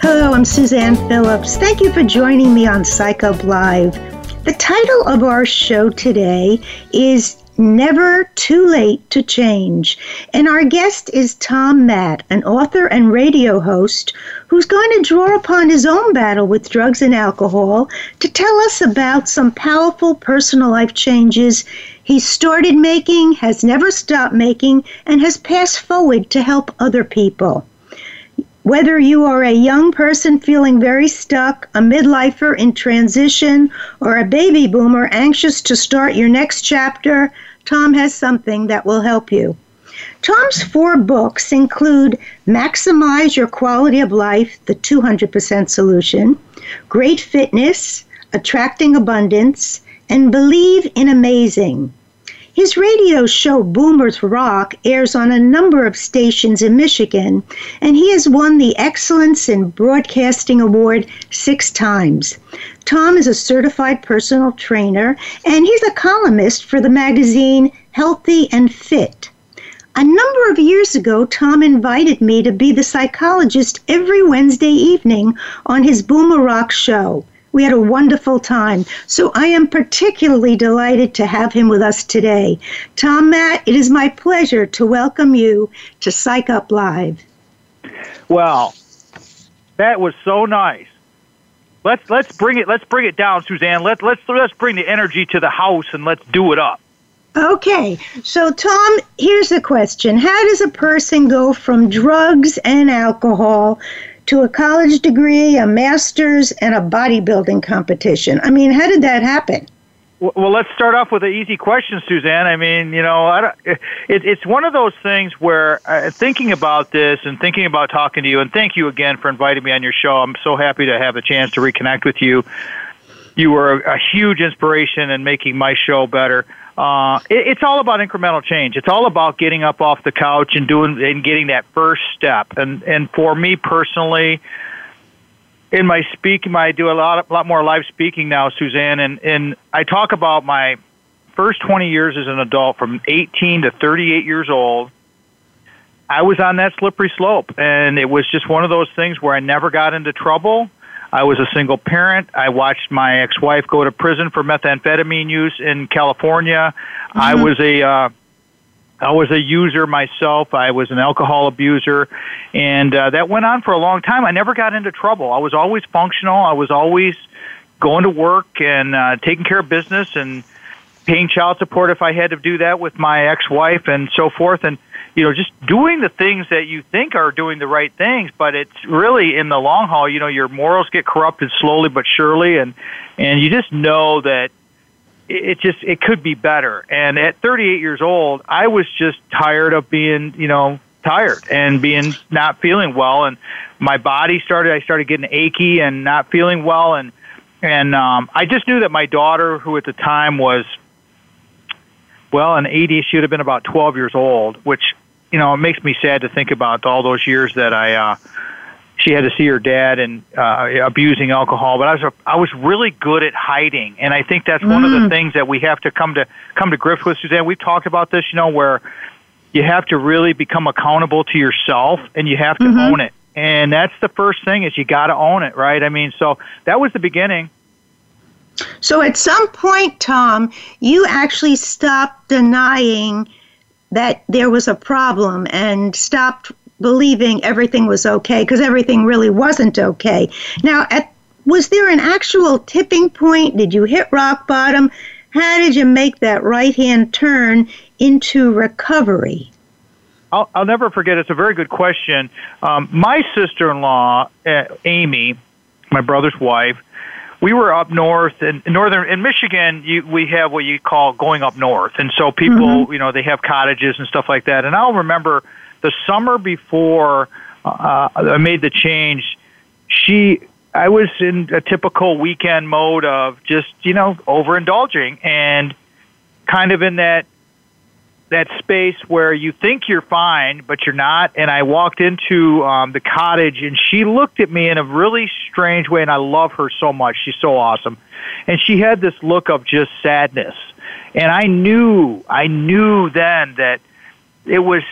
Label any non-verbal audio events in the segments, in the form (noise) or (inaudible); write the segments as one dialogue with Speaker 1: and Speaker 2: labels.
Speaker 1: Hello, I'm Suzanne Phillips. Thank you for joining me on PsychUp Live. The title of our show today is Never Too Late to Change. And our guest is Tom Matt, an author and radio host who's going to draw upon his own battle with drugs and alcohol to tell us about some powerful personal life changes he started making, has never stopped making, and has passed forward to help other people. Whether you are a young person feeling very stuck, a midlifer in transition, or a baby boomer anxious to start your next chapter, Tom has something that will help you. Tom's four books include Maximize Your Quality of Life, The 200% Solution, Great Fitness, Attracting Abundance, and Believe in Amazing. His radio show Boomers Rock airs on a number of stations in Michigan, and he has won the Excellence in Broadcasting Award six times. Tom is a certified personal trainer, and he's a columnist for the magazine Healthy and Fit. A number of years ago, Tom invited me to be the psychologist every Wednesday evening on his Boomer Rock show. We had a wonderful time. So I am particularly delighted to have him with us today. Tom Matt, it is my pleasure to welcome you to Psych Up Live.
Speaker 2: Well, that was so nice. Let's let's bring it let's bring it down, Suzanne. Let let's let's bring the energy to the house and let's do it up.
Speaker 1: Okay. So Tom, here's the question. How does a person go from drugs and alcohol to a college degree, a master's, and a bodybuilding competition. I mean, how did that happen?
Speaker 2: Well, let's start off with an easy question, Suzanne. I mean, you know, I don't, it, it's one of those things where uh, thinking about this and thinking about talking to you, and thank you again for inviting me on your show. I'm so happy to have the chance to reconnect with you. You were a, a huge inspiration in making my show better. Uh, it, it's all about incremental change. It's all about getting up off the couch and doing and getting that first step. And and for me personally, in my speaking, I do a lot a lot more live speaking now, Suzanne, and and I talk about my first 20 years as an adult, from 18 to 38 years old. I was on that slippery slope, and it was just one of those things where I never got into trouble. I was a single parent. I watched my ex-wife go to prison for methamphetamine use in California. Mm-hmm. I was a uh, I was a user myself. I was an alcohol abuser, and uh, that went on for a long time. I never got into trouble. I was always functional. I was always going to work and uh, taking care of business and paying child support if I had to do that with my ex-wife and so forth. And you know, just doing the things that you think are doing the right things, but it's really in the long haul, you know, your morals get corrupted slowly but surely and and you just know that it just it could be better. And at 38 years old, I was just tired of being, you know, tired and being not feeling well and my body started I started getting achy and not feeling well and and um I just knew that my daughter who at the time was well, in 80, she would have been about 12 years old, which you know, it makes me sad to think about all those years that I. Uh, she had to see her dad and uh, abusing alcohol. But I was I was really good at hiding, and I think that's mm. one of the mm. things that we have to come to come to grips with, Suzanne. We've talked about this, you know, where you have to really become accountable to yourself, and you have to mm-hmm. own it. And that's the first thing is you got to own it, right? I mean, so that was the beginning.
Speaker 1: So at some point, Tom, you actually stopped denying that there was a problem and stopped believing everything was okay because everything really wasn't okay. Now, at, was there an actual tipping point? Did you hit rock bottom? How did you make that right hand turn into recovery?
Speaker 2: I'll, I'll never forget. It's a very good question. Um, my sister in law, uh, Amy, my brother's wife, we were up north in, northern in Michigan. You, we have what you call going up north, and so people, mm-hmm. you know, they have cottages and stuff like that. And I'll remember the summer before uh, I made the change. She, I was in a typical weekend mode of just you know overindulging and kind of in that that space where you think you're fine, but you're not. And I walked into um, the cottage, and she looked at me in a really strange way. And I love her so much; she's so awesome. And she had this look of just sadness, and I knew, I knew then that it was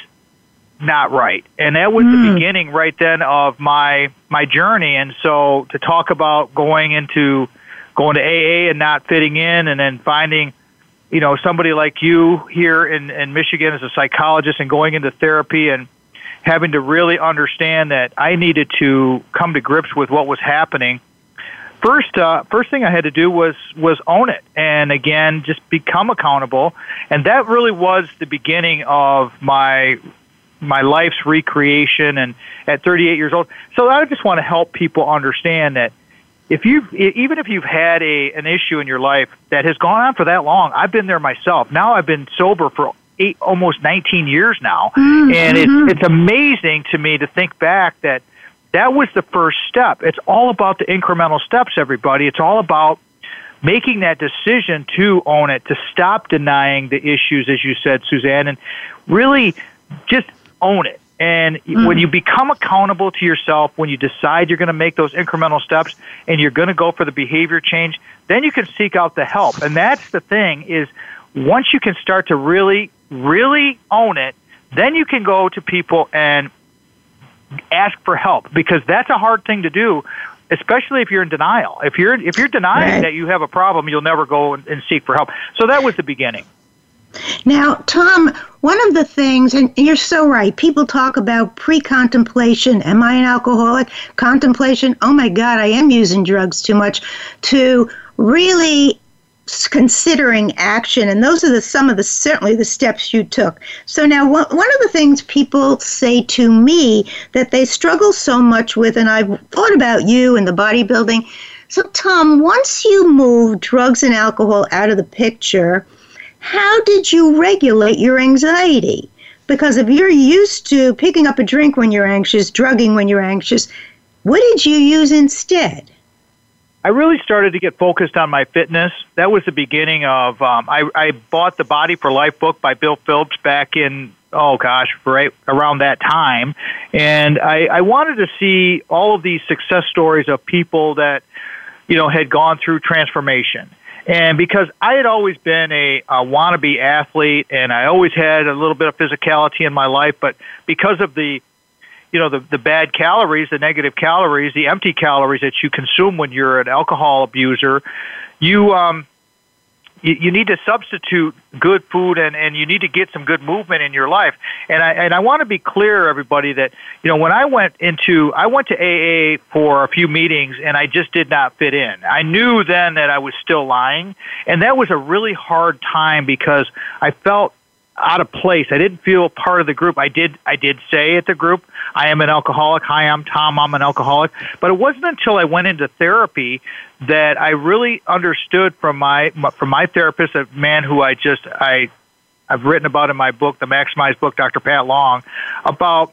Speaker 2: not right. And that was mm. the hmm. beginning, right then, of my my journey. And so to talk about going into going to AA and not fitting in, and then finding you know, somebody like you here in, in Michigan as a psychologist and going into therapy and having to really understand that I needed to come to grips with what was happening. First, uh, first thing I had to do was was own it, and again, just become accountable. And that really was the beginning of my my life's recreation. And at 38 years old, so I just want to help people understand that if you've even if you've had a an issue in your life that has gone on for that long i've been there myself now i've been sober for eight almost 19 years now mm-hmm. and it's mm-hmm. it's amazing to me to think back that that was the first step it's all about the incremental steps everybody it's all about making that decision to own it to stop denying the issues as you said suzanne and really just own it and mm. when you become accountable to yourself, when you decide you're going to make those incremental steps and you're going to go for the behavior change, then you can seek out the help. And that's the thing is once you can start to really, really own it, then you can go to people and ask for help because that's a hard thing to do especially if you're in denial if you're if you're denying right. that you have a problem you'll never go and, and seek for help so that was the beginning
Speaker 1: now, Tom, one of the things, and you're so right, people talk about pre contemplation. Am I an alcoholic? Contemplation, oh my God, I am using drugs too much, to really considering action and those are the some of the certainly the steps you took so now one, one of the things people say to me that they struggle so much with and i've thought about you and the bodybuilding so tom once you move drugs and alcohol out of the picture how did you regulate your anxiety? Because if you're used to picking up a drink when you're anxious, drugging when you're anxious, what did you use instead?
Speaker 2: I really started to get focused on my fitness. That was the beginning of um, I, I bought the Body for Life book by Bill Phillips back in oh gosh, right around that time, and I, I wanted to see all of these success stories of people that you know had gone through transformation and because I had always been a, a wannabe athlete and I always had a little bit of physicality in my life, but because of the you know the the bad calories, the negative calories, the empty calories that you consume when you're an alcohol abuser, you um you, you need to substitute good food and, and you need to get some good movement in your life. And I, and I want to be clear, everybody, that, you know, when I went into, I went to AA for a few meetings and I just did not fit in. I knew then that I was still lying. And that was a really hard time because I felt out of place. I didn't feel part of the group. I did I did say at the group, I am an alcoholic. Hi, I'm Tom. I'm an alcoholic. But it wasn't until I went into therapy that I really understood from my from my therapist, a man who I just I I've written about in my book, the Maximize book, Dr. Pat Long, about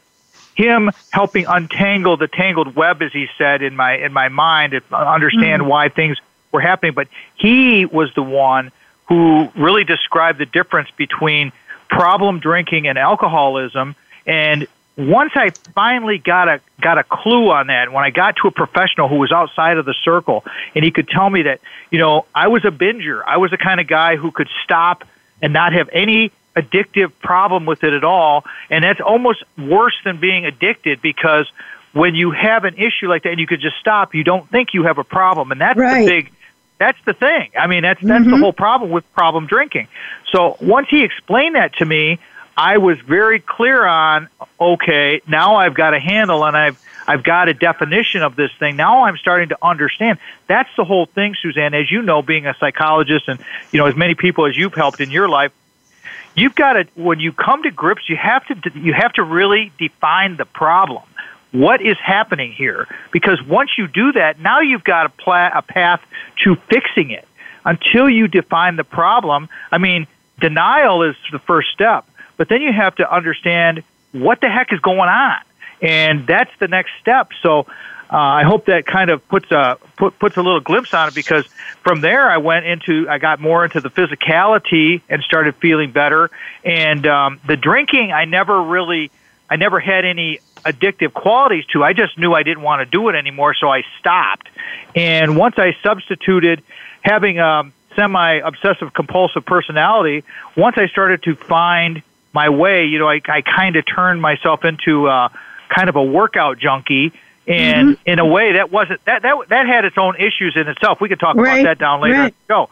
Speaker 2: him helping untangle the tangled web, as he said in my in my mind, to understand mm-hmm. why things were happening. But he was the one who really described the difference between problem drinking and alcoholism. And once I finally got a got a clue on that, when I got to a professional who was outside of the circle, and he could tell me that, you know, I was a binger. I was the kind of guy who could stop and not have any addictive problem with it at all. And that's almost worse than being addicted because when you have an issue like that and you could just stop, you don't think you have a problem. And that's right. the big that's the thing. I mean, that's that's mm-hmm. the whole problem with problem drinking. So once he explained that to me, I was very clear on okay, now I've got a handle and I've I've got a definition of this thing. Now I'm starting to understand. That's the whole thing, Suzanne. As you know, being a psychologist and you know as many people as you've helped in your life, you've got to when you come to grips, you have to you have to really define the problem what is happening here? Because once you do that, now you've got a, pla- a path to fixing it. Until you define the problem, I mean, denial is the first step, but then you have to understand what the heck is going on, and that's the next step. So. Uh, I hope that kind of puts a put, puts a little glimpse on it because from there I went into I got more into the physicality and started feeling better and um, the drinking I never really I never had any addictive qualities to. I just knew I didn't want to do it anymore, so I stopped. And once I substituted having a semi obsessive compulsive personality, once I started to find my way, you know, I, I kind of turned myself into a, kind of a workout junkie. And mm-hmm. in a way, that wasn't that that that had its own issues in itself. We could talk right. about that down later. Right. Go,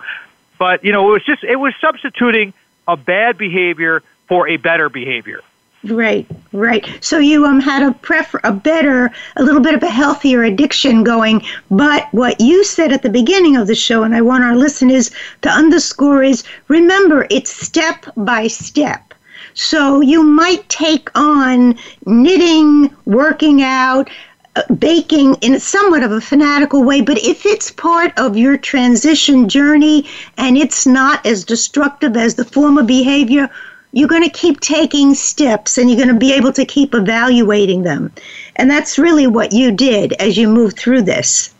Speaker 2: but you know, it was just it was substituting a bad behavior for a better behavior.
Speaker 1: Right, right. So you um had a prefer a better, a little bit of a healthier addiction going. But what you said at the beginning of the show, and I want our listeners to underscore is remember it's step by step. So you might take on knitting, working out, uh, baking in somewhat of a fanatical way, but if it's part of your transition journey and it's not as destructive as the former behavior, you're going to keep taking steps and you're going to be able to keep evaluating them. And that's really what you did as you moved through this.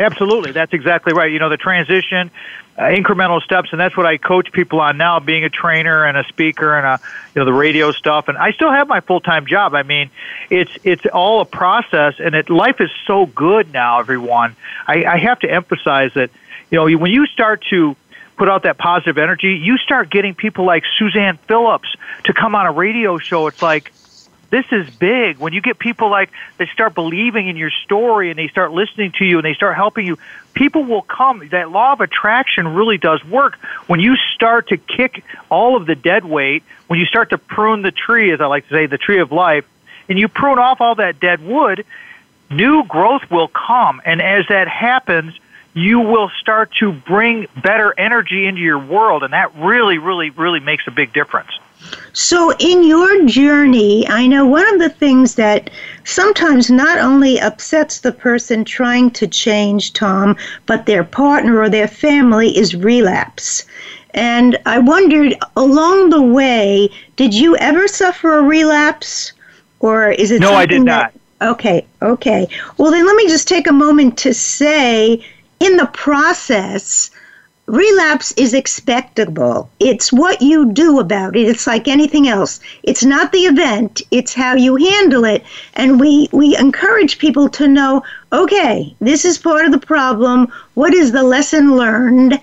Speaker 2: Absolutely. That's exactly right. You know, the transition, uh, incremental steps, and that's what I coach people on now, being a trainer and a speaker and a, you know, the radio stuff. And I still have my full-time job. I mean, it's, it's all a process and it, life is so good now, everyone. I, I have to emphasize that, you know, when you start to put out that positive energy, you start getting people like Suzanne Phillips to come on a radio show. It's like, this is big. When you get people like, they start believing in your story and they start listening to you and they start helping you, people will come. That law of attraction really does work. When you start to kick all of the dead weight, when you start to prune the tree, as I like to say, the tree of life, and you prune off all that dead wood, new growth will come. And as that happens, you will start to bring better energy into your world, and that really, really, really makes a big difference.
Speaker 1: So, in your journey, I know one of the things that sometimes not only upsets the person trying to change, Tom, but their partner or their family is relapse. And I wondered along the way, did you ever suffer a relapse? Or is it
Speaker 2: No, I
Speaker 1: did
Speaker 2: not.
Speaker 1: okay, okay. Well, then let me just take a moment to say in the process, relapse is expectable. It's what you do about it. It's like anything else. It's not the event, it's how you handle it. And we, we encourage people to know okay, this is part of the problem. What is the lesson learned?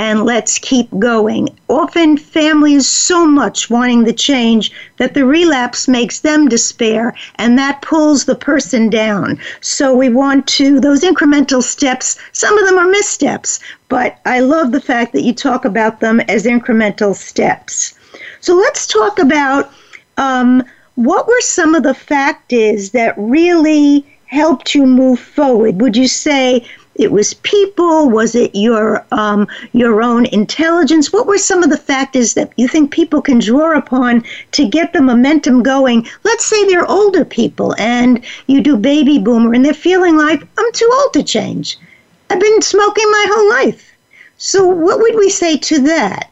Speaker 1: and let's keep going. Often, families so much wanting the change that the relapse makes them despair and that pulls the person down. So, we want to, those incremental steps, some of them are missteps, but I love the fact that you talk about them as incremental steps. So, let's talk about um, what were some of the factors that really helped you move forward? Would you say it was people? Was it your um, your own intelligence? What were some of the factors that you think people can draw upon to get the momentum going? Let's say they're older people and you do baby boomer and they're feeling like I'm too old to change. I've been smoking my whole life. So what would we say to that?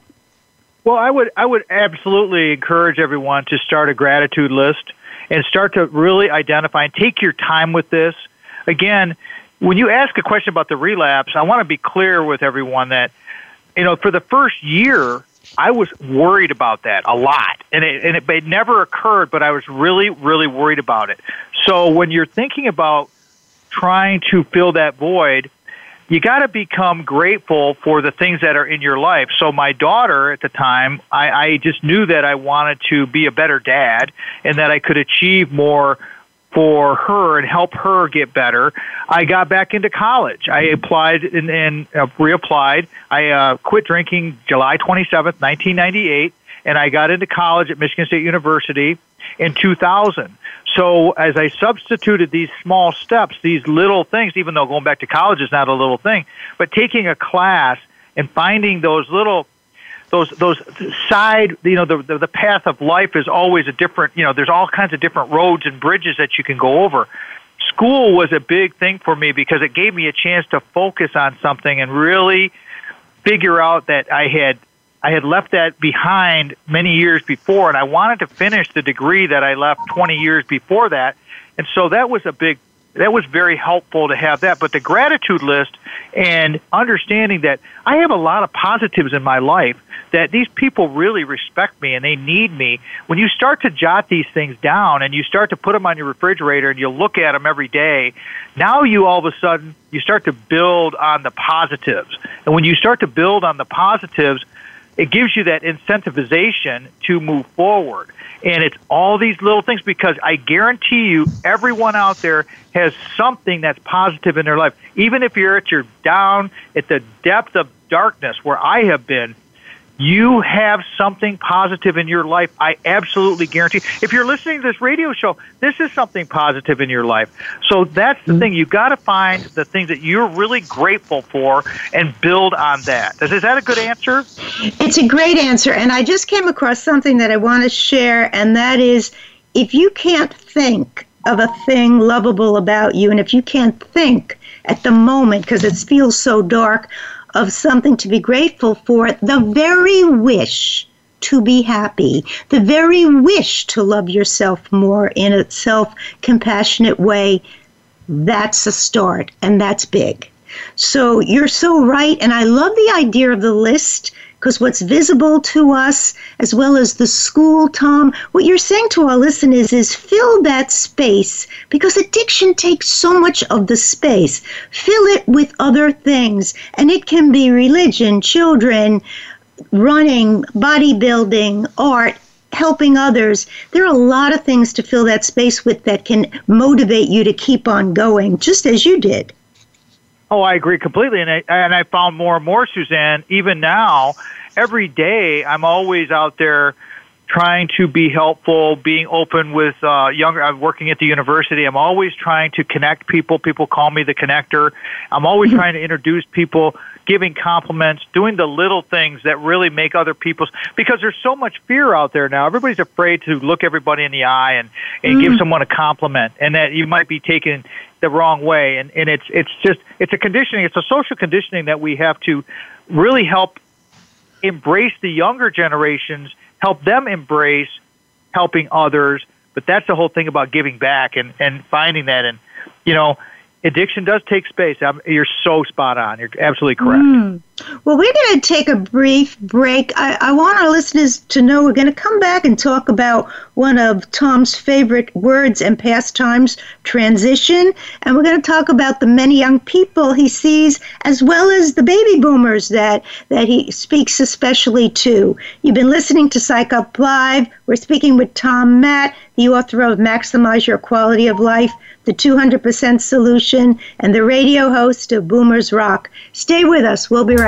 Speaker 2: Well, I would I would absolutely encourage everyone to start a gratitude list and start to really identify and take your time with this. Again, when you ask a question about the relapse, I want to be clear with everyone that, you know, for the first year, I was worried about that a lot, and it, and it, it never occurred, but I was really, really worried about it. So when you're thinking about trying to fill that void, you got to become grateful for the things that are in your life. So my daughter at the time, I, I just knew that I wanted to be a better dad and that I could achieve more for her and help her get better. I got back into college. I applied and, and uh, reapplied. I uh, quit drinking July 27th, 1998, and I got into college at Michigan State University in 2000. So as I substituted these small steps, these little things, even though going back to college is not a little thing, but taking a class and finding those little – those those side you know the, the the path of life is always a different you know there's all kinds of different roads and bridges that you can go over school was a big thing for me because it gave me a chance to focus on something and really figure out that I had I had left that behind many years before and I wanted to finish the degree that I left 20 years before that and so that was a big that was very helpful to have that. But the gratitude list and understanding that I have a lot of positives in my life that these people really respect me and they need me. When you start to jot these things down and you start to put them on your refrigerator and you look at them every day, now you all of a sudden you start to build on the positives. And when you start to build on the positives, it gives you that incentivization to move forward. And it's all these little things because I guarantee you, everyone out there has something that's positive in their life. Even if you're at your down, at the depth of darkness where I have been, you have something positive in your life. I absolutely guarantee. If you're listening to this radio show, this is something positive in your life. So that's the mm-hmm. thing. You got to find the things that you're really grateful for and build on that. Is, that a good answer?
Speaker 1: It's a great answer. And I just came across something that I want to share, and that is if you can't think of a thing lovable about you, and if you can't think at the moment because it feels so dark, of something to be grateful for, the very wish to be happy, the very wish to love yourself more in a self compassionate way, that's a start and that's big. So you're so right. And I love the idea of the list because what's visible to us, as well as the school, Tom, what you're saying to our listeners is fill that space because addiction takes so much of the space. Fill it with other things, and it can be religion, children, running, bodybuilding, art, helping others. There are a lot of things to fill that space with that can motivate you to keep on going, just as you did.
Speaker 2: Oh, I agree completely, and I, and I found more and more, Suzanne. Even now, every day, I'm always out there trying to be helpful, being open with uh, younger. I'm working at the university. I'm always trying to connect people. People call me the connector. I'm always hmm. trying to introduce people giving compliments, doing the little things that really make other people's because there's so much fear out there now. Everybody's afraid to look everybody in the eye and, and mm. give mm-hmm. someone a compliment and that you might be taken the wrong way and, and it's it's just it's a conditioning, it's a social conditioning that we have to really help embrace the younger generations, help them embrace helping others. But that's the whole thing about giving back and, and finding that and you know, addiction does take space. I'm, um, you're so spot on. You're absolutely correct. Mm.
Speaker 1: Well, we're going to take a brief break. I, I, want our listeners to know we're going to come back and talk about one of Tom's favorite words and pastimes, transition. And we're going to talk about the many young people he sees, as well as the baby boomers that, that he speaks especially to. You've been listening to Psych Up Live. We're speaking with Tom Matt, the author of Maximize Your Quality of Life, The 200% Solution, and the radio host of Boomers Rock. Stay with us. We'll be right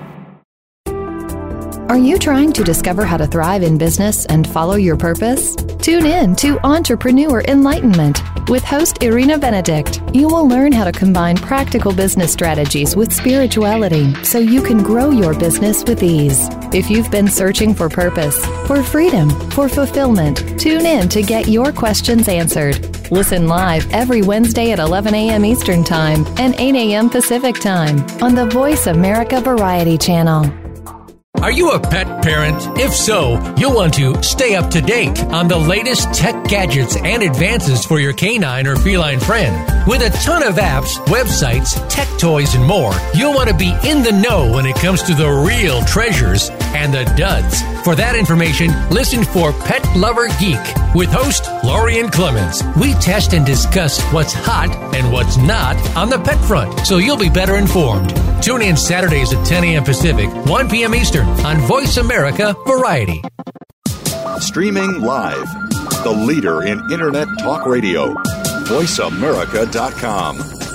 Speaker 3: Are you trying to discover how to thrive in business and follow your purpose? Tune in to Entrepreneur Enlightenment with host Irina Benedict. You will learn how to combine practical business strategies with spirituality so you can grow your business with ease. If you've been searching for purpose, for freedom, for fulfillment, tune in to get your questions answered. Listen live every Wednesday at 11 a.m. Eastern Time and 8 a.m. Pacific Time on the Voice America Variety Channel.
Speaker 4: Are you a pet parent? If so, you'll want to stay up to date on the latest tech gadgets and advances for your canine or feline friend. With a ton of apps, websites, tech toys, and more, you'll want to be in the know when it comes to the real treasures and the duds. For that information, listen for Pet Lover Geek with host Lorien Clemens. We test and discuss what's hot and what's not on the pet front, so you'll be better informed. Tune in Saturdays at 10 a.m. Pacific, 1 p.m. Eastern on Voice America Variety.
Speaker 5: Streaming live, the leader in Internet Talk Radio, voiceamerica.com.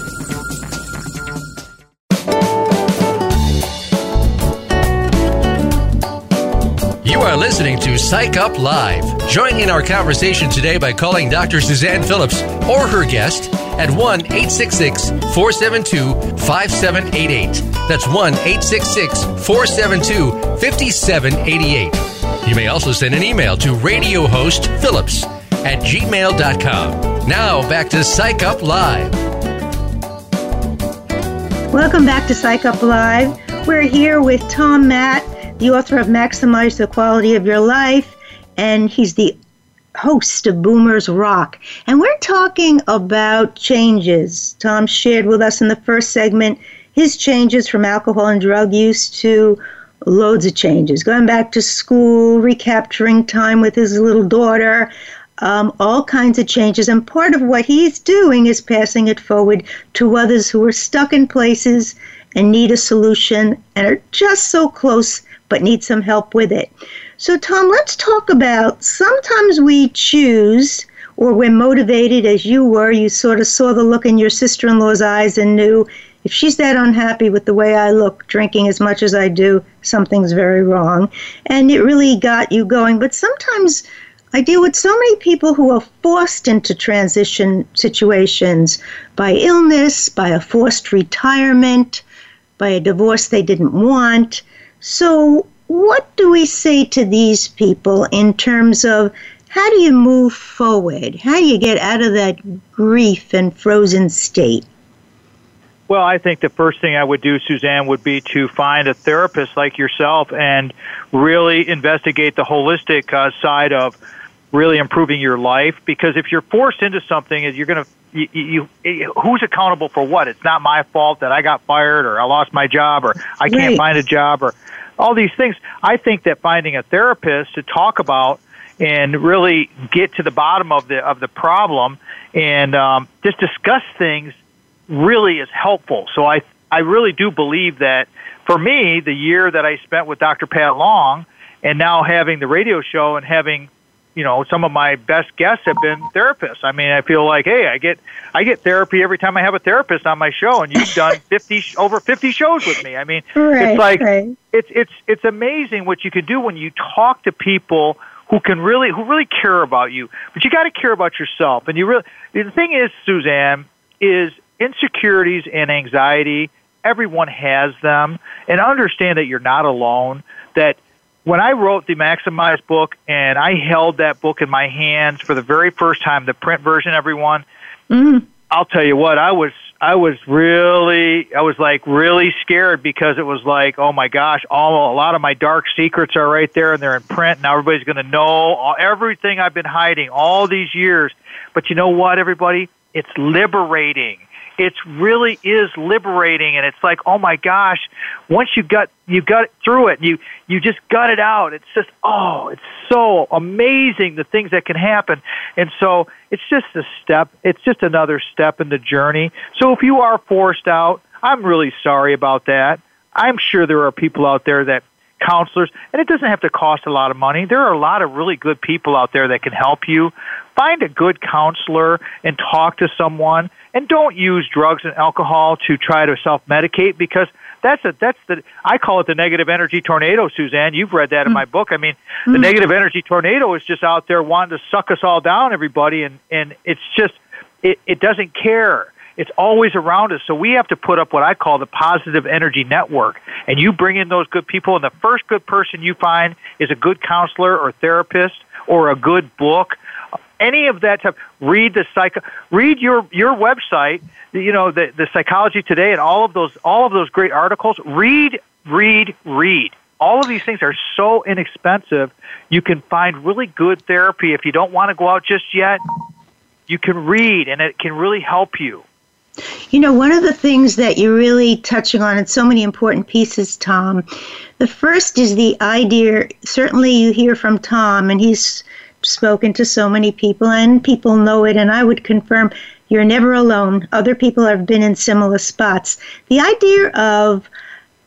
Speaker 4: You are listening to Psych Up Live. Join in our conversation today by calling Dr. Suzanne Phillips or her guest at 1 866 472 5788. That's 1 866 472 5788. You may also send an email to radio host Phillips at gmail.com.
Speaker 1: Now back to Psych Up Live. Welcome back to Psych Up Live. We're here with Tom Matt the author of Maximize the Quality of Your Life, and he's the host of Boomers Rock. And we're talking about changes. Tom shared with us in the first segment his changes from alcohol and drug use to loads of changes going back to school, recapturing time with his little daughter. Um, all kinds of changes, and part of what he's doing is passing it forward to others who are stuck in places and need a solution and are just so close but need some help with it. So, Tom, let's talk about sometimes we choose or we're motivated as you were. You sort of saw the look in your sister in law's eyes and knew if she's that unhappy with the way I look, drinking as much as I do, something's very wrong. And it really got you going. But sometimes I deal with so many people who are forced into transition situations by illness, by a forced retirement, by a divorce they didn't want. So, what do we say to these people in terms of how do you move forward? How do you get out of that grief and frozen state?
Speaker 2: Well, I think the first thing I would do, Suzanne, would be to find a therapist like yourself and really investigate the holistic uh, side of really improving your life. Because if you're forced into something, you're going to you, you, who's accountable for what? It's not my fault that I got fired or I lost my job or I can't right. find a job or all these things. I think that finding a therapist to talk about and really get to the bottom of the of the problem and um, just discuss things really is helpful. So I I really do believe that for me the year that I spent with Dr. Pat Long and now having the radio show and having you know, some of my best guests have been therapists. I mean, I feel like, hey, I get I get therapy every time I have a therapist on my show, and you've done (laughs) fifty over fifty shows with me. I mean, right, it's like right. it's it's it's amazing what you can do when you talk to people who can really who really care about you. But you got to care about yourself, and you really the thing is, Suzanne, is insecurities and anxiety. Everyone has them, and understand that you're not alone. That when I wrote the Maximize book and I held that book in my hands for the very first time, the print version, everyone, mm. I'll tell you what, I was I was really I was like really scared because it was like, oh my gosh, all a lot of my dark secrets are right there and they're in print. Now everybody's going to know everything I've been hiding all these years. But you know what, everybody, it's liberating it really is liberating and it's like oh my gosh once you got you got through it you you just got it out it's just oh it's so amazing the things that can happen and so it's just a step it's just another step in the journey so if you are forced out i'm really sorry about that i'm sure there are people out there that counselors, and it doesn't have to cost a lot of money. There are a lot of really good people out there that can help you. Find a good counselor and talk to someone, and don't use drugs and alcohol to try to self medicate because that's a that's the I call it the negative energy tornado, Suzanne. You've read that in mm. my book. I mean, mm. the mm negative energy tornado is just out there wanting to suck us all down, everybody, and and it's just it, it doesn't care. It's always around us. So we have to put up what I call the positive energy network. And you bring in those good people, and the first good person you find is a good counselor or therapist or a good book. Any of that type, read the psycho, read your your website. You know the the Psychology Today and all of those all of those great articles. Read, read, read all of these things are so inexpensive. You can find really good therapy if you don't want to go out just yet. You can read, and it can really help you.
Speaker 1: You know, one of the things that you're really touching on, and so many important pieces, Tom. The first is the idea, certainly, you hear from Tom, and he's spoken to so many people, and people know it, and I would confirm you're never alone. Other people have been in similar spots. The idea of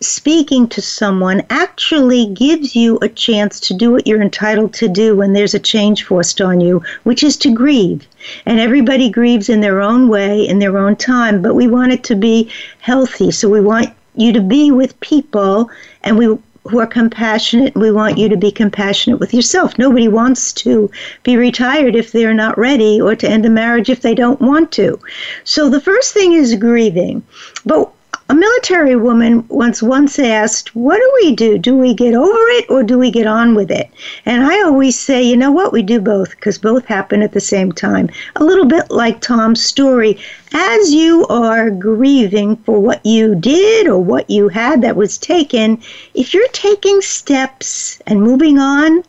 Speaker 1: speaking to someone actually gives you a chance to do what you're entitled to do when there's a change forced on you, which is to grieve. And everybody grieves in their own way, in their own time, but we want it to be healthy. So we want you to be with people and we who are compassionate. We want you to be compassionate with yourself. Nobody wants to be retired if they're not ready or to end a marriage if they don't want to. So the first thing is grieving. But a military woman once once asked, "What do we do? Do we get over it or do we get on with it?" And I always say, "You know what? We do both because both happen at the same time." A little bit like Tom's story, as you are grieving for what you did or what you had that was taken, if you're taking steps and moving on,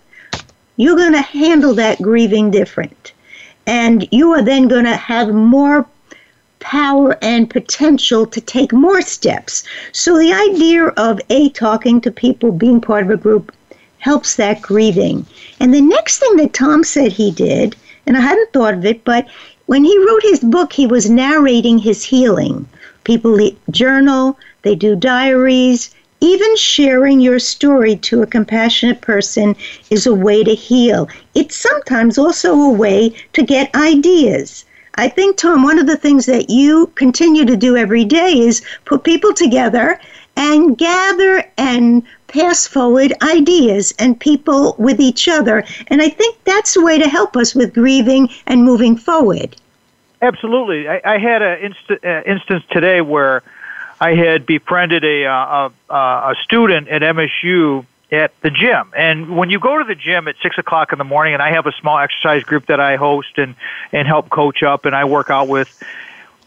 Speaker 1: you're going to handle that grieving different. And you are then going to have more power and potential to take more steps. So the idea of A, talking to people, being part of a group, helps that grieving. And the next thing that Tom said he did, and I hadn't thought of it, but when he wrote his book, he was narrating his healing. People journal, they do diaries. Even sharing your story to a compassionate person is a way to heal. It's sometimes also a way to get ideas. I think, Tom, one of the things that you continue to do every day is put people together and gather and pass forward ideas and people with each other. And I think that's a way to help us with grieving and moving forward.
Speaker 2: Absolutely. I, I had an inst- uh, instance today where I had befriended a, uh, a, uh, a student at MSU at the gym. And when you go to the gym at six o'clock in the morning, and I have a small exercise group that I host and and help coach up, and I work out with.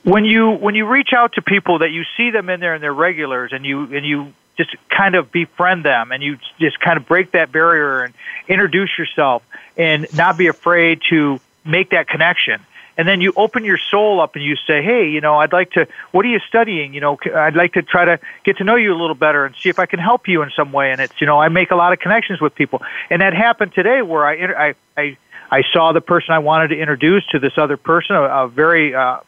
Speaker 2: When you when you reach out to people that you see them in there and they're regulars, and you and you just kind of befriend them, and you just kind of break that barrier and introduce yourself, and not be afraid to make that connection and then you open your soul up and you say, "Hey, you know, I'd like to. What are you studying? You know, I'd like to try to get to know you a little better and see if I can help you in some way." And it's, you know, I make a lot of connections with people, and that happened today where I I I, I saw the person I wanted to introduce to this other person, a, a very uh,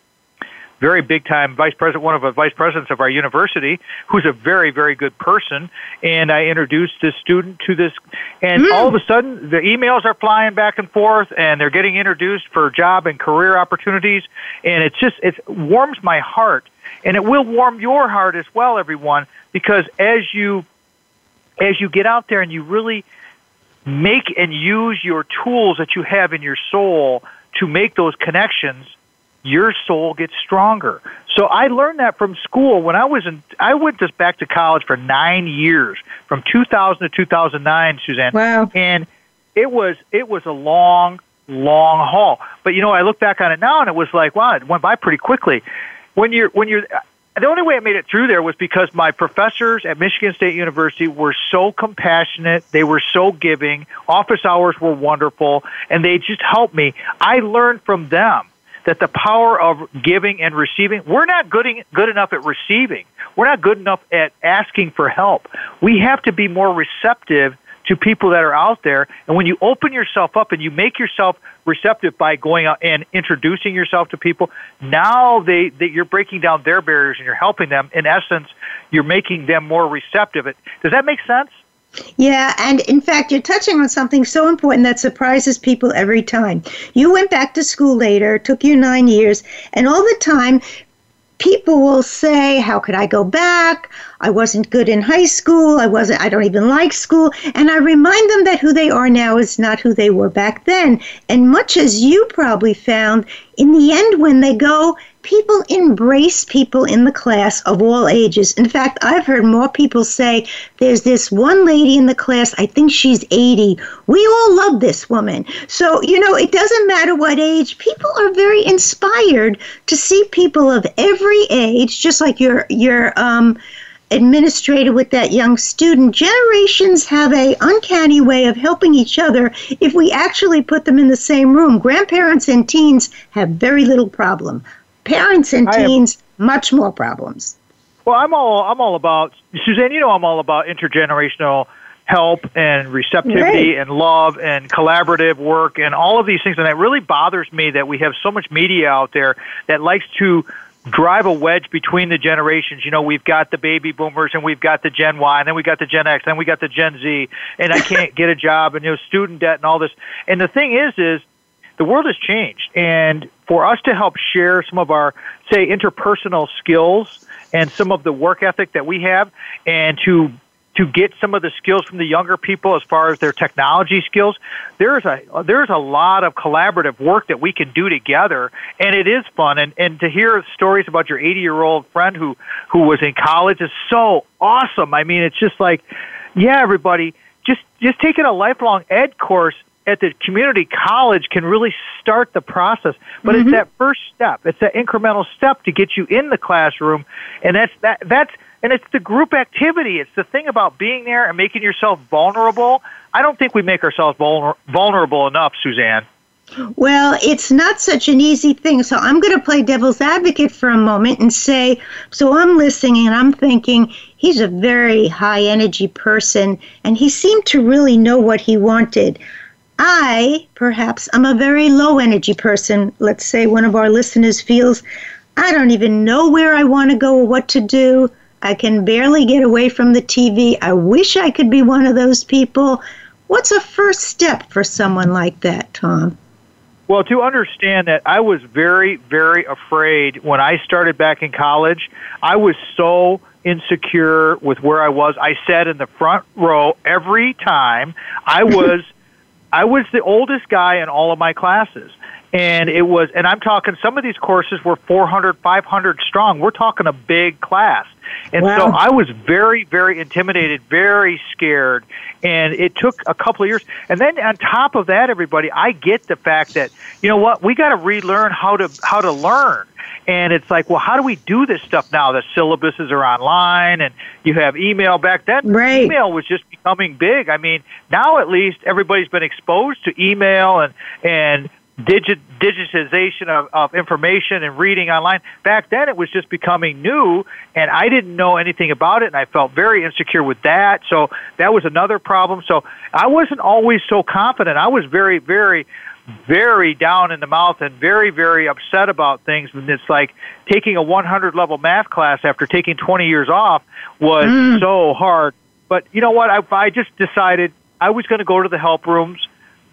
Speaker 2: very big time vice president, one of the vice presidents of our university, who's a very, very good person. And I introduced this student to this, and mm. all of a sudden the emails are flying back and forth, and they're getting introduced for job and career opportunities. And it's just, it warms my heart, and it will warm your heart as well, everyone, because as you, as you get out there and you really make and use your tools that you have in your soul to make those connections your soul gets stronger. So I learned that from school when I was in I went just back to college for 9 years from 2000 to 2009 Suzanne. Wow. And it was it was a long long haul. But you know, I look back on it now and it was like, wow, it went by pretty quickly. When you're when you're the only way I made it through there was because my professors at Michigan State University were so compassionate. They were so giving. Office hours were wonderful, and they just helped me. I learned from them that the power of giving and receiving, we're not good, good enough at receiving. We're not good enough at asking for help. We have to be more receptive to people that are out there. And when you open yourself up and you make yourself receptive by going out and introducing yourself to people, now they, they you're breaking down their barriers and you're helping them. In essence, you're making them more receptive. It, does that make sense?
Speaker 1: Yeah, and in fact, you're touching on something so important that surprises people every time. You went back to school later, took you nine years, and all the time, people will say, How could I go back? I wasn't good in high school. I wasn't, I don't even like school. And I remind them that who they are now is not who they were back then. And much as you probably found, in the end, when they go, people embrace people in the class of all ages. In fact, I've heard more people say, There's this one lady in the class, I think she's 80. We all love this woman. So, you know, it doesn't matter what age, people are very inspired to see people of every age, just like your, your, um, administrator with that young student generations have a uncanny way of helping each other if we actually put them in the same room grandparents and teens have very little problem parents and I teens much more problems
Speaker 2: well i'm all i'm all about suzanne you know i'm all about intergenerational help and receptivity and love and collaborative work and all of these things and that really bothers me that we have so much media out there that likes to drive a wedge between the generations. You know, we've got the baby boomers and we've got the Gen Y and then we got the Gen X and we got the Gen Z and I can't get a job and you know student debt and all this. And the thing is is the world has changed and for us to help share some of our say interpersonal skills and some of the work ethic that we have and to to get some of the skills from the younger people as far as their technology skills. There's a there's a lot of collaborative work that we can do together, and it is fun. And and to hear stories about your 80 year old friend who who was in college is so awesome. I mean, it's just like, yeah, everybody, just just taking a lifelong ed course at the community college can really start the process. But mm-hmm. it's that first step. It's that incremental step to get you in the classroom, and that's that that's and it's the group activity. It's the thing about being there and making yourself vulnerable. I don't think we make ourselves vulner- vulnerable enough, Suzanne.
Speaker 1: Well, it's not such an easy thing. So I'm going to play devil's advocate for a moment and say so I'm listening and I'm thinking he's a very high energy person and he seemed to really know what he wanted. I, perhaps, I'm a very low energy person. Let's say one of our listeners feels I don't even know where I want to go or what to do. I can barely get away from the TV. I wish I could be one of those people. What's a first step for someone like that, Tom?
Speaker 2: Well, to understand that, I was very, very afraid when I started back in college. I was so insecure with where I was. I sat in the front row every time. I (laughs) was, I was the oldest guy in all of my classes, and it was. And I'm talking some of these courses were 400, 500 strong. We're talking a big class. And wow. so I was very, very intimidated, very scared. And it took a couple of years. And then on top of that, everybody, I get the fact that, you know what, we got to relearn how to, how to learn. And it's like, well, how do we do this stuff now? The syllabuses are online and you have email back then. Right. Email was just becoming big. I mean, now at least everybody's been exposed to email and, and digit, digitization of, of information and reading online. Back then, it was just becoming new, and I didn't know anything about it, and I felt very insecure with that. So that was another problem. So I wasn't always so confident. I was very, very, very down in the mouth and very, very upset about things. And it's like taking a 100 level math class after taking 20 years off was mm. so hard. But you know what? I, I just decided I was going to go to the help rooms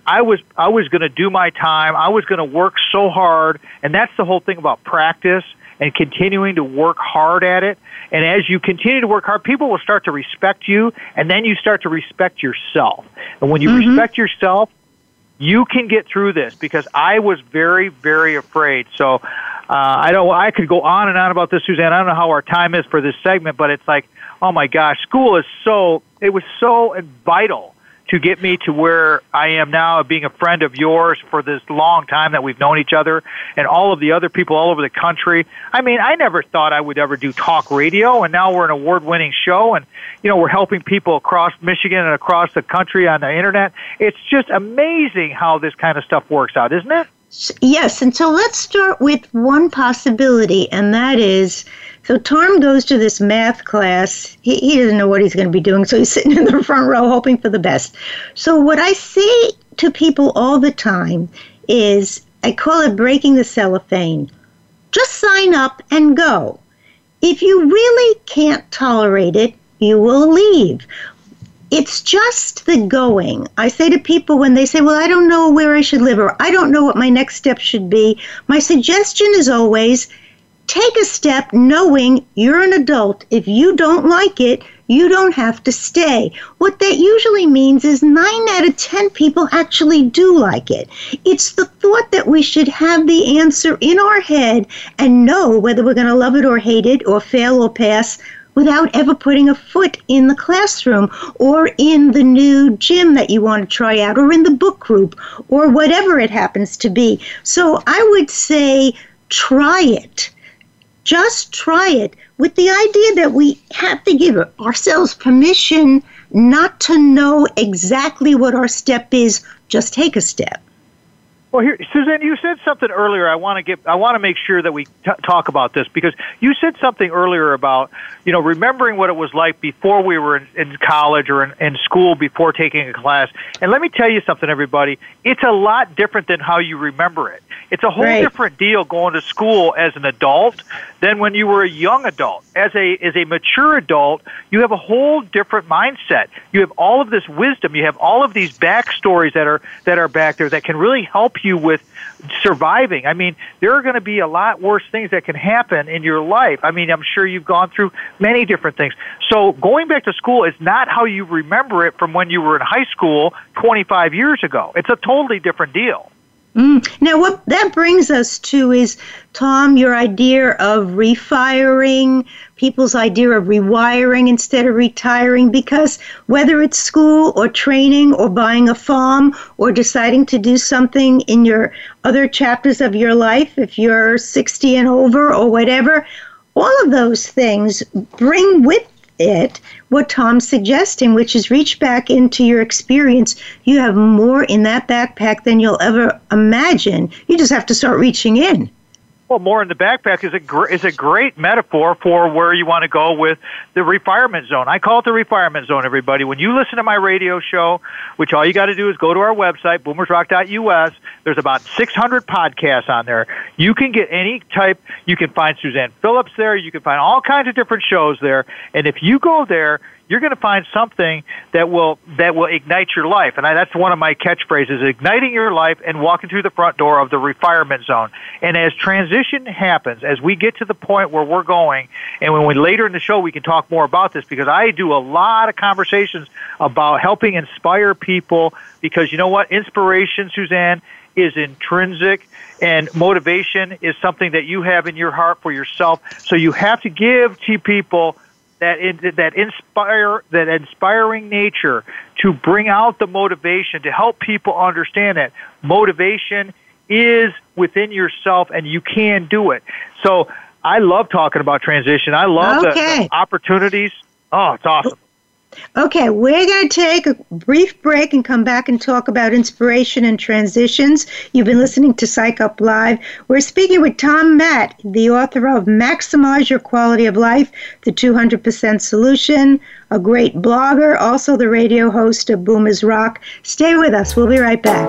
Speaker 2: I was I was going to do my time. I was going to work so hard, and that's the whole thing about practice and continuing to work hard at it. And as you continue to work hard, people will start to respect you, and then you start to respect yourself. And when you mm-hmm. respect yourself, you can get through this because I was very, very afraid. So uh, I don't. I could go on and on about this, Suzanne. I don't know how our time is for this segment, but it's like, oh my gosh, school is so. It was so vital to get me to where I am now, being a friend of yours for this long time that we've known each other, and all of the other people all over the country. I mean, I never thought I would ever do talk radio, and now we're an award-winning show, and you know we're helping people across Michigan and across the country on the internet. It's just amazing how this kind of stuff works out, isn't it?
Speaker 1: Yes, and so let's start with one possibility, and that is so Tom goes to this math class. He, he doesn't know what he's going to be doing, so he's (laughs) sitting in the front row hoping for the best. So, what I say to people all the time is I call it breaking the cellophane. Just sign up and go. If you really can't tolerate it, you will leave. It's just the going. I say to people when they say, Well, I don't know where I should live or I don't know what my next step should be, my suggestion is always Take a step knowing you're an adult. If you don't like it, you don't have to stay. What that usually means is nine out of 10 people actually do like it. It's the thought that we should have the answer in our head and know whether we're going to love it or hate it or fail or pass without ever putting a foot in the classroom or in the new gym that you want to try out or in the book group or whatever it happens to be. So I would say try it. Just try it with the idea that we have to give ourselves permission not to know exactly what our step is. Just take a step.
Speaker 2: Well, here, Suzanne, you said something earlier. I want to get, I want to make sure that we t- talk about this because you said something earlier about, you know, remembering what it was like before we were in, in college or in, in school before taking a class. And let me tell you something, everybody. It's a lot different than how you remember it. It's a whole right. different deal going to school as an adult than when you were a young adult. As a as a mature adult, you have a whole different mindset. You have all of this wisdom. You have all of these backstories that are that are back there that can really help you with surviving. I mean, there are going to be a lot worse things that can happen in your life. I mean, I'm sure you've gone through many different things. So going back to school is not how you remember it from when you were in high school 25 years ago. It's a totally different deal.
Speaker 1: Mm. Now, what that brings us to is, Tom, your idea of refiring, people's idea of rewiring instead of retiring, because whether it's school or training or buying a farm or deciding to do something in your other chapters of your life, if you're 60 and over or whatever, all of those things bring with it what Tom's suggesting, which is reach back into your experience. You have more in that backpack than you'll ever imagine. You just have to start reaching in.
Speaker 2: Well, more in the backpack is a gr- is a great metaphor for where you want to go with the retirement zone. I call it the retirement zone. Everybody, when you listen to my radio show, which all you got to do is go to our website boomersrock.us. There's about 600 podcasts on there. You can get any type. You can find Suzanne Phillips there. You can find all kinds of different shows there. And if you go there, you're going to find something that will that will ignite your life. And I, that's one of my catchphrases: igniting your life and walking through the front door of the retirement zone. And as transition happens, as we get to the point where we're going, and when we later in the show we can talk more about this because I do a lot of conversations about helping inspire people because you know what, inspiration, Suzanne is intrinsic and motivation is something that you have in your heart for yourself. So you have to give to people that in, that inspire that inspiring nature to bring out the motivation to help people understand that motivation is within yourself and you can do it. So I love talking about transition. I love okay. the, the opportunities. Oh, it's awesome.
Speaker 1: Okay, we're going to take a brief break and come back and talk about inspiration and transitions. You've been listening to Psych Up Live. We're speaking with Tom Matt, the author of Maximize Your Quality of Life, The 200% Solution, a great blogger, also the radio host of Boomers Rock. Stay with us, we'll be right back.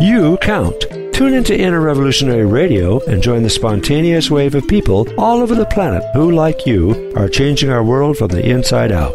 Speaker 6: You count. Tune into Inner Revolutionary Radio and join the spontaneous wave of people all over the planet who, like you, are changing our world from the inside out.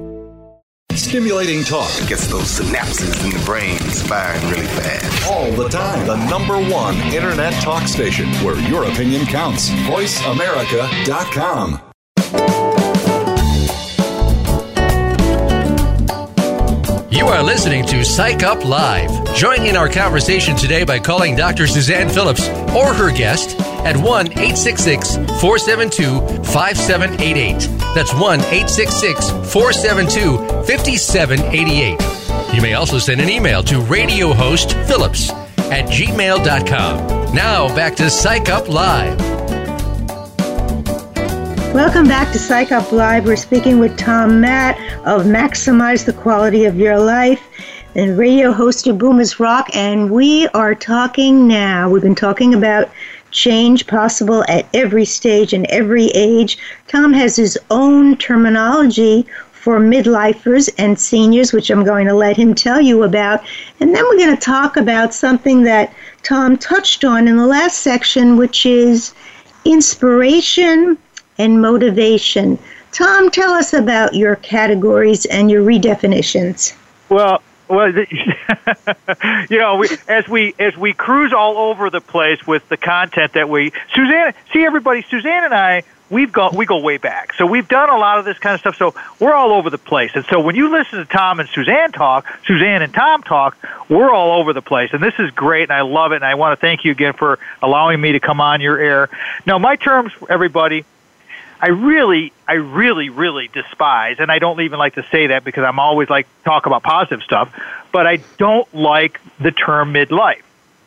Speaker 5: Stimulating talk it gets those synapses in the brain firing really fast. All the time. The number one internet talk station where your opinion counts. VoiceAmerica.com.
Speaker 4: You are listening to Psych Up Live. Join in our conversation today by calling Dr. Suzanne Phillips or her guest at 1 866 472 5788. That's 1 866 472 5788. You may also send an email to host Phillips at gmail.com. Now back to Psych Up Live.
Speaker 1: Welcome back to Psych Up Live. We're speaking with Tom Matt of Maximize the Quality of Your Life and radio host of Boomers Rock. And we are talking now, we've been talking about change possible at every stage and every age. Tom has his own terminology for midlifers and seniors, which I'm going to let him tell you about. And then we're going to talk about something that Tom touched on in the last section, which is inspiration and motivation. Tom, tell us about your categories and your redefinitions.
Speaker 2: Well, well, the, (laughs) you know, we, as we as we cruise all over the place with the content that we Suzanne, see everybody, Suzanne and I, we've got we go way back, so we've done a lot of this kind of stuff. So we're all over the place, and so when you listen to Tom and Suzanne talk, Suzanne and Tom talk, we're all over the place, and this is great, and I love it, and I want to thank you again for allowing me to come on your air. Now, my terms, everybody, I really, I really, really despise, and I don't even like to say that because I'm always like talk about positive stuff, but I don't like the term midlife.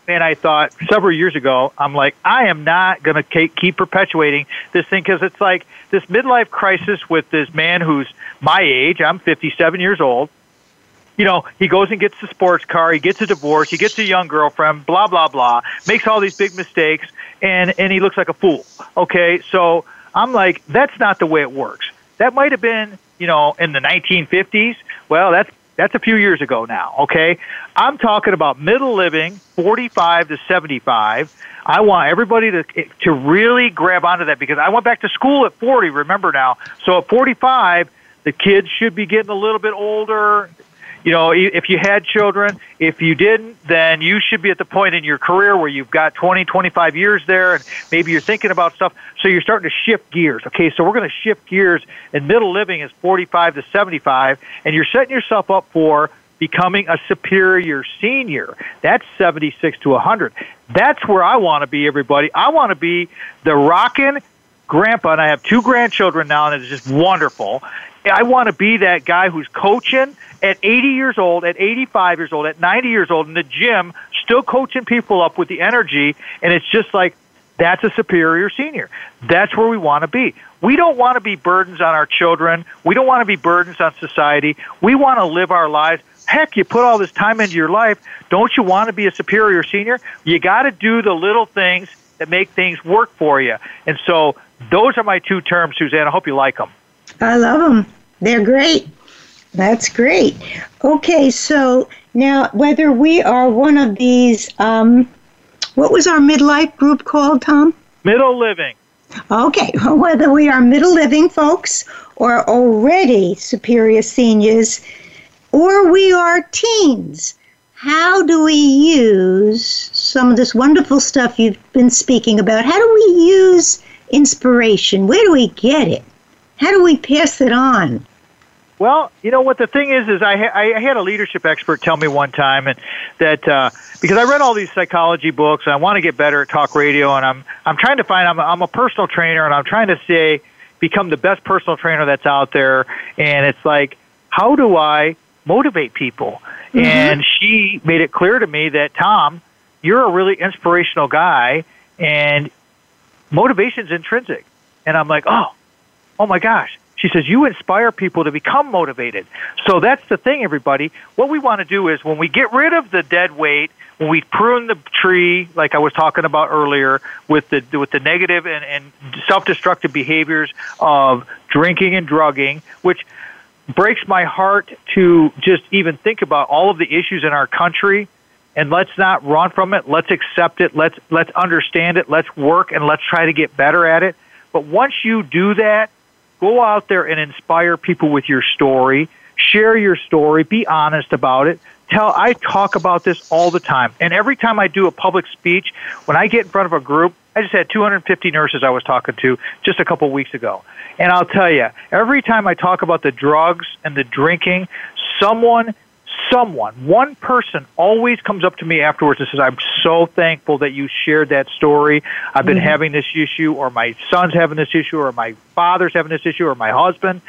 Speaker 2: And I thought several years ago, I'm like, I am not going to keep perpetuating this thing because it's like this midlife crisis with this man who's my age. I'm 57 years old. You know, he goes and gets the sports car, he gets a divorce, he gets a young girlfriend, blah blah blah, makes all these big mistakes, and and he looks like a fool. Okay, so I'm like, that's not the way it works. That might have been, you know, in the 1950s. Well, that's that's a few years ago now, okay? I'm talking about middle living, 45 to 75. I want everybody to to really grab onto that because I went back to school at 40, remember now. So at 45, the kids should be getting a little bit older you know, if you had children, if you didn't, then you should be at the point in your career where you've got 20, 25 years there, and maybe you're thinking about stuff. So you're starting to shift gears. Okay, so we're going to shift gears, and middle living is 45 to 75, and you're setting yourself up for becoming a superior senior. That's 76 to 100. That's where I want to be, everybody. I want to be the rockin' grandpa, and I have two grandchildren now, and it's just wonderful. I want to be that guy who's coaching at 80 years old, at 85 years old, at 90 years old in the gym, still coaching people up with the energy. And it's just like, that's a superior senior. That's where we want to be. We don't want to be burdens on our children. We don't want to be burdens on society. We want to live our lives. Heck, you put all this time into your life. Don't you want to be a superior senior? You got to do the little things that make things work for you. And so those are my two terms, Suzanne. I hope you like them.
Speaker 1: I love them. They're great. That's great. Okay, so now whether we are one of these, um, what was our midlife group called, Tom?
Speaker 2: Middle Living.
Speaker 1: Okay, (laughs) whether we are middle living folks or already superior seniors or we are teens, how do we use some of this wonderful stuff you've been speaking about? How do we use inspiration? Where do we get it? How do we pass it on?
Speaker 2: Well, you know what the thing is is I, ha- I had a leadership expert tell me one time and that uh, because I read all these psychology books and I want to get better at talk radio and I'm I'm trying to find I'm a, I'm a personal trainer and I'm trying to say become the best personal trainer that's out there and it's like how do I motivate people? Mm-hmm. And she made it clear to me that Tom, you're a really inspirational guy and motivation's intrinsic. And I'm like, "Oh, oh my gosh, she says, You inspire people to become motivated. So that's the thing, everybody. What we want to do is when we get rid of the dead weight, when we prune the tree, like I was talking about earlier, with the with the negative and, and self destructive behaviors of drinking and drugging, which breaks my heart to just even think about all of the issues in our country and let's not run from it. Let's accept it. Let's let's understand it. Let's work and let's try to get better at it. But once you do that, Go out there and inspire people with your story. Share your story. Be honest about it. Tell, I talk about this all the time. And every time I do a public speech, when I get in front of a group, I just had 250 nurses I was talking to just a couple weeks ago. And I'll tell you, every time I talk about the drugs and the drinking, someone someone, one person always comes up to me afterwards and says, I'm so thankful that you shared that story. I've been mm-hmm. having this issue, or my son's having this issue, or my father's having this issue, or my husband.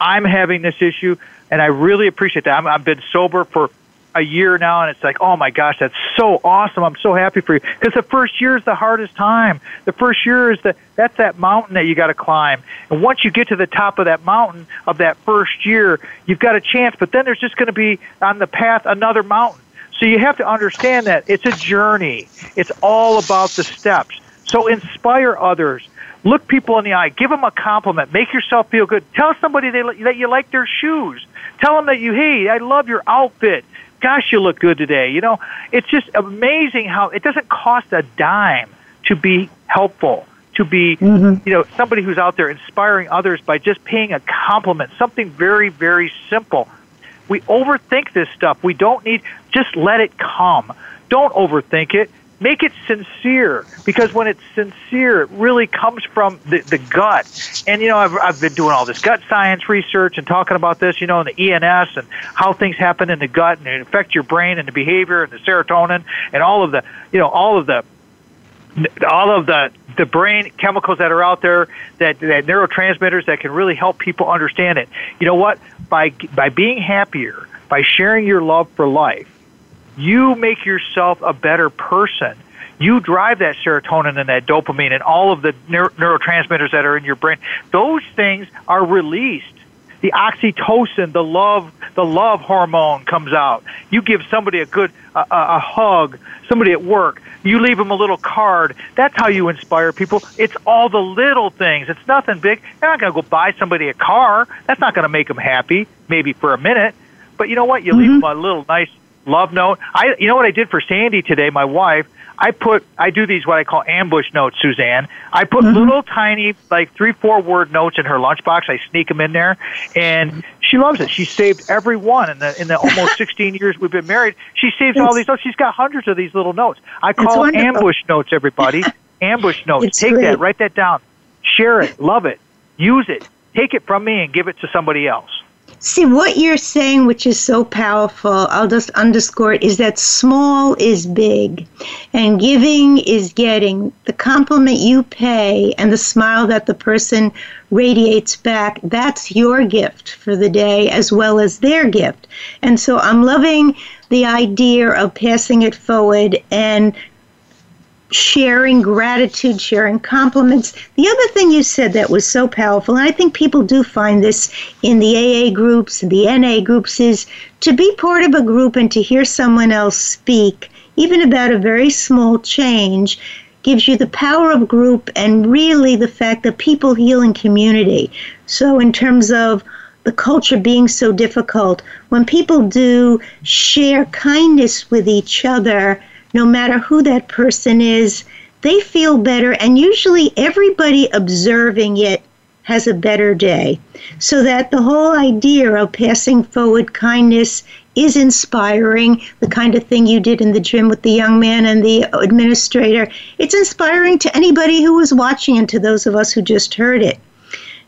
Speaker 2: I'm having this issue, and I really appreciate that. i have been sober for a year now and it's like, oh my gosh, that's so awesome. I'm so happy for you. Because the first year is the hardest time. The first year is the, that's that mountain that you got to climb. And once you get to the top of that mountain of that first year, you've got a chance. But then there's just going to be on the path another mountain. So you have to understand that it's a journey. It's all about the steps. So inspire others. Look people in the eye. Give them a compliment. Make yourself feel good. Tell somebody they, that you like their shoes. Tell them that you, hey, I love your outfit gosh, you look good today. You know, it's just amazing how it doesn't cost a dime to be helpful, to be, mm-hmm. you know, somebody who's out there inspiring others by just paying a compliment, something very, very simple. We overthink this stuff. We don't need, just let it come. Don't overthink it. Make it sincere because when it's sincere, it really comes from the, the gut. And, you know, I've, I've been doing all this gut science research and talking about this, you know, in the ENS and how things happen in the gut and it affects your brain and the behavior and the serotonin and all of the, you know, all of the all of the the brain chemicals that are out there that, that neurotransmitters that can really help people understand it. You know what? By by being happier, by sharing your love for life, you make yourself a better person. You drive that serotonin and that dopamine and all of the neuro- neurotransmitters that are in your brain. Those things are released the oxytocin, the love, the love hormone comes out. You give somebody a good a, a, hug, somebody at work, you leave them a little card. That's how you inspire people. It's all the little things. It's nothing big. You're not going to go buy somebody a car. That's not going to make them happy, maybe for a minute. But you know what? You mm-hmm. leave them a little nice love note. I, you know what I did for Sandy today, my wife. I put, I do these what I call ambush notes, Suzanne. I put mm-hmm. little tiny, like three, four word notes in her lunchbox. I sneak them in there, and she loves it. She saved every one in the in the almost (laughs) 16 years we've been married. She saves it's, all these notes. She's got hundreds of these little notes. I call them ambush notes, everybody. ambush notes. It's Take great. that, write that down, share it, love it, use it. Take it from me and give it to somebody else.
Speaker 1: See, what you're saying, which is so powerful, I'll just underscore it, is that small is big and giving is getting. The compliment you pay and the smile that the person radiates back, that's your gift for the day as well as their gift. And so I'm loving the idea of passing it forward and sharing gratitude, sharing compliments. The other thing you said that was so powerful, and I think people do find this in the AA groups, the NA groups, is to be part of a group and to hear someone else speak, even about a very small change. Gives you the power of group and really the fact that people heal in community. So, in terms of the culture being so difficult, when people do share kindness with each other, no matter who that person is, they feel better, and usually everybody observing it has a better day. So that the whole idea of passing forward kindness is inspiring. The kind of thing you did in the gym with the young man and the administrator, it's inspiring to anybody who was watching and to those of us who just heard it.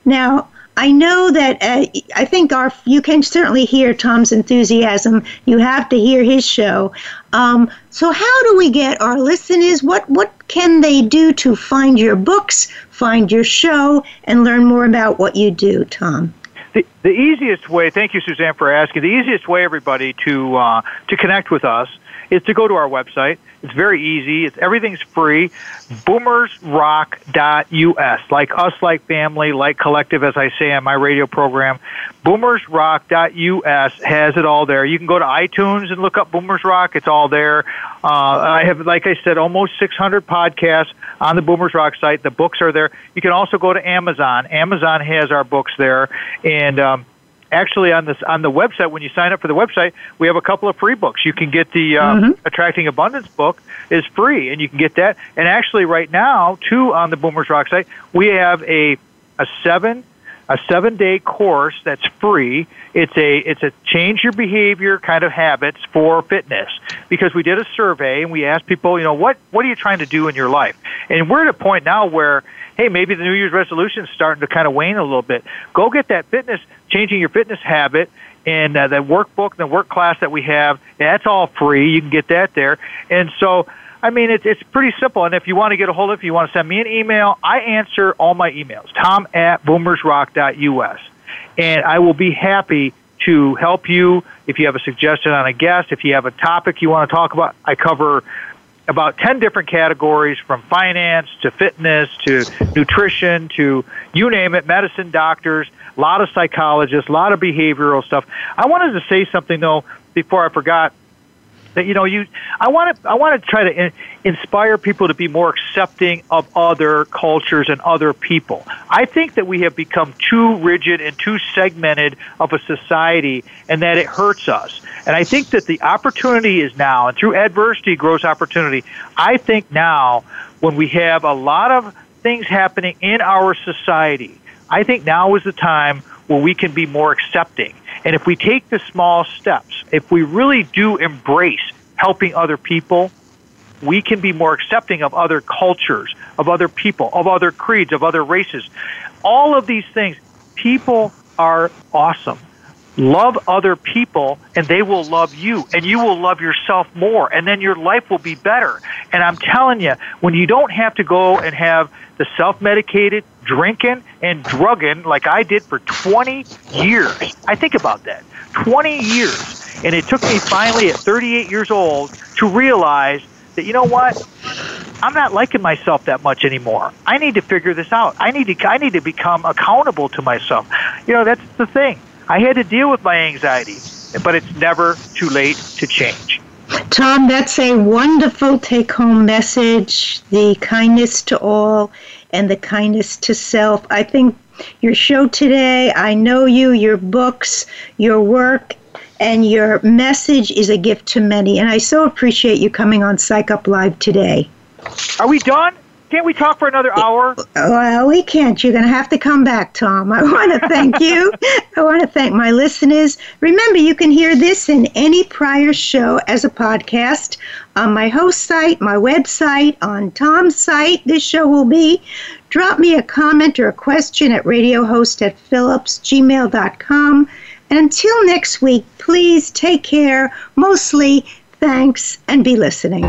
Speaker 1: Now, I know that uh, I think our you can certainly hear Tom's enthusiasm. You have to hear his show. Um, so how do we get our listeners? What what can they do to find your books, find your show, and learn more about what you do, Tom?
Speaker 2: The, the easiest way, thank you, Suzanne, for asking. The easiest way, everybody, to uh, to connect with us is to go to our website. It's very easy. It's everything's free. Boomersrock.us. Like us, like family, like collective, as I say on my radio program. Boomersrock.us has it all there. You can go to iTunes and look up Boomers Rock. It's all there. Uh, I have, like I said, almost 600 podcasts on the Boomers Rock site. The books are there. You can also go to Amazon. Amazon has our books there, and um, actually on this on the website when you sign up for the website we have a couple of free books you can get the uh, mm-hmm. attracting abundance book is free and you can get that and actually right now too on the boomers rock site we have a a seven a seven day course that's free. It's a it's a change your behavior kind of habits for fitness because we did a survey and we asked people, you know, what what are you trying to do in your life? And we're at a point now where hey, maybe the New Year's resolution is starting to kind of wane a little bit. Go get that fitness, changing your fitness habit, and uh, the workbook and the work class that we have. That's all free. You can get that there. And so, I mean, it's it's pretty simple. And if you want to get a hold of, if you want to send me an email, I answer all my emails. Tom at boomersrock.us, and I will be happy to help you if you have a suggestion on a guest, if you have a topic you want to talk about. I cover about 10 different categories from finance to fitness to nutrition to you name it, medicine, doctors, a lot of psychologists, a lot of behavioral stuff. I wanted to say something though before I forgot that you know, you I want to I want to try to in, inspire people to be more accepting of other cultures and other people. I think that we have become too rigid and too segmented of a society, and that it hurts us. And I think that the opportunity is now, and through adversity grows opportunity. I think now, when we have a lot of things happening in our society, I think now is the time where we can be more accepting and if we take the small steps, if we really do embrace helping other people, we can be more accepting of other cultures, of other people, of other creeds, of other races. All of these things, people are awesome. Love other people and they will love you and you will love yourself more and then your life will be better. And I'm telling you, when you don't have to go and have self medicated, drinking, and drugging like I did for 20 years. I think about that 20 years. And it took me finally at 38 years old to realize that, you know what? I'm not liking myself that much anymore. I need to figure this out. I need to I need to become accountable to myself. You know, that's the thing. I had to deal with my anxiety, but it's never too late to change.
Speaker 1: Tom, that's a wonderful take home message. The kindness to all and the kindness to self. I think your show today, I know you, your books, your work, and your message is a gift to many. And I so appreciate you coming on Psych Up Live today.
Speaker 2: Are we done? Can't we talk for another hour?
Speaker 1: Well, we can't. You're going to have to come back, Tom. I (laughs) want to thank you. I want to thank my listeners. Remember, you can hear this in any prior show as a podcast on my host site, my website, on Tom's site, this show will be. Drop me a comment or a question at radiohost at phillipsgmail.com. And until next week, please take care. Mostly, thanks and be listening.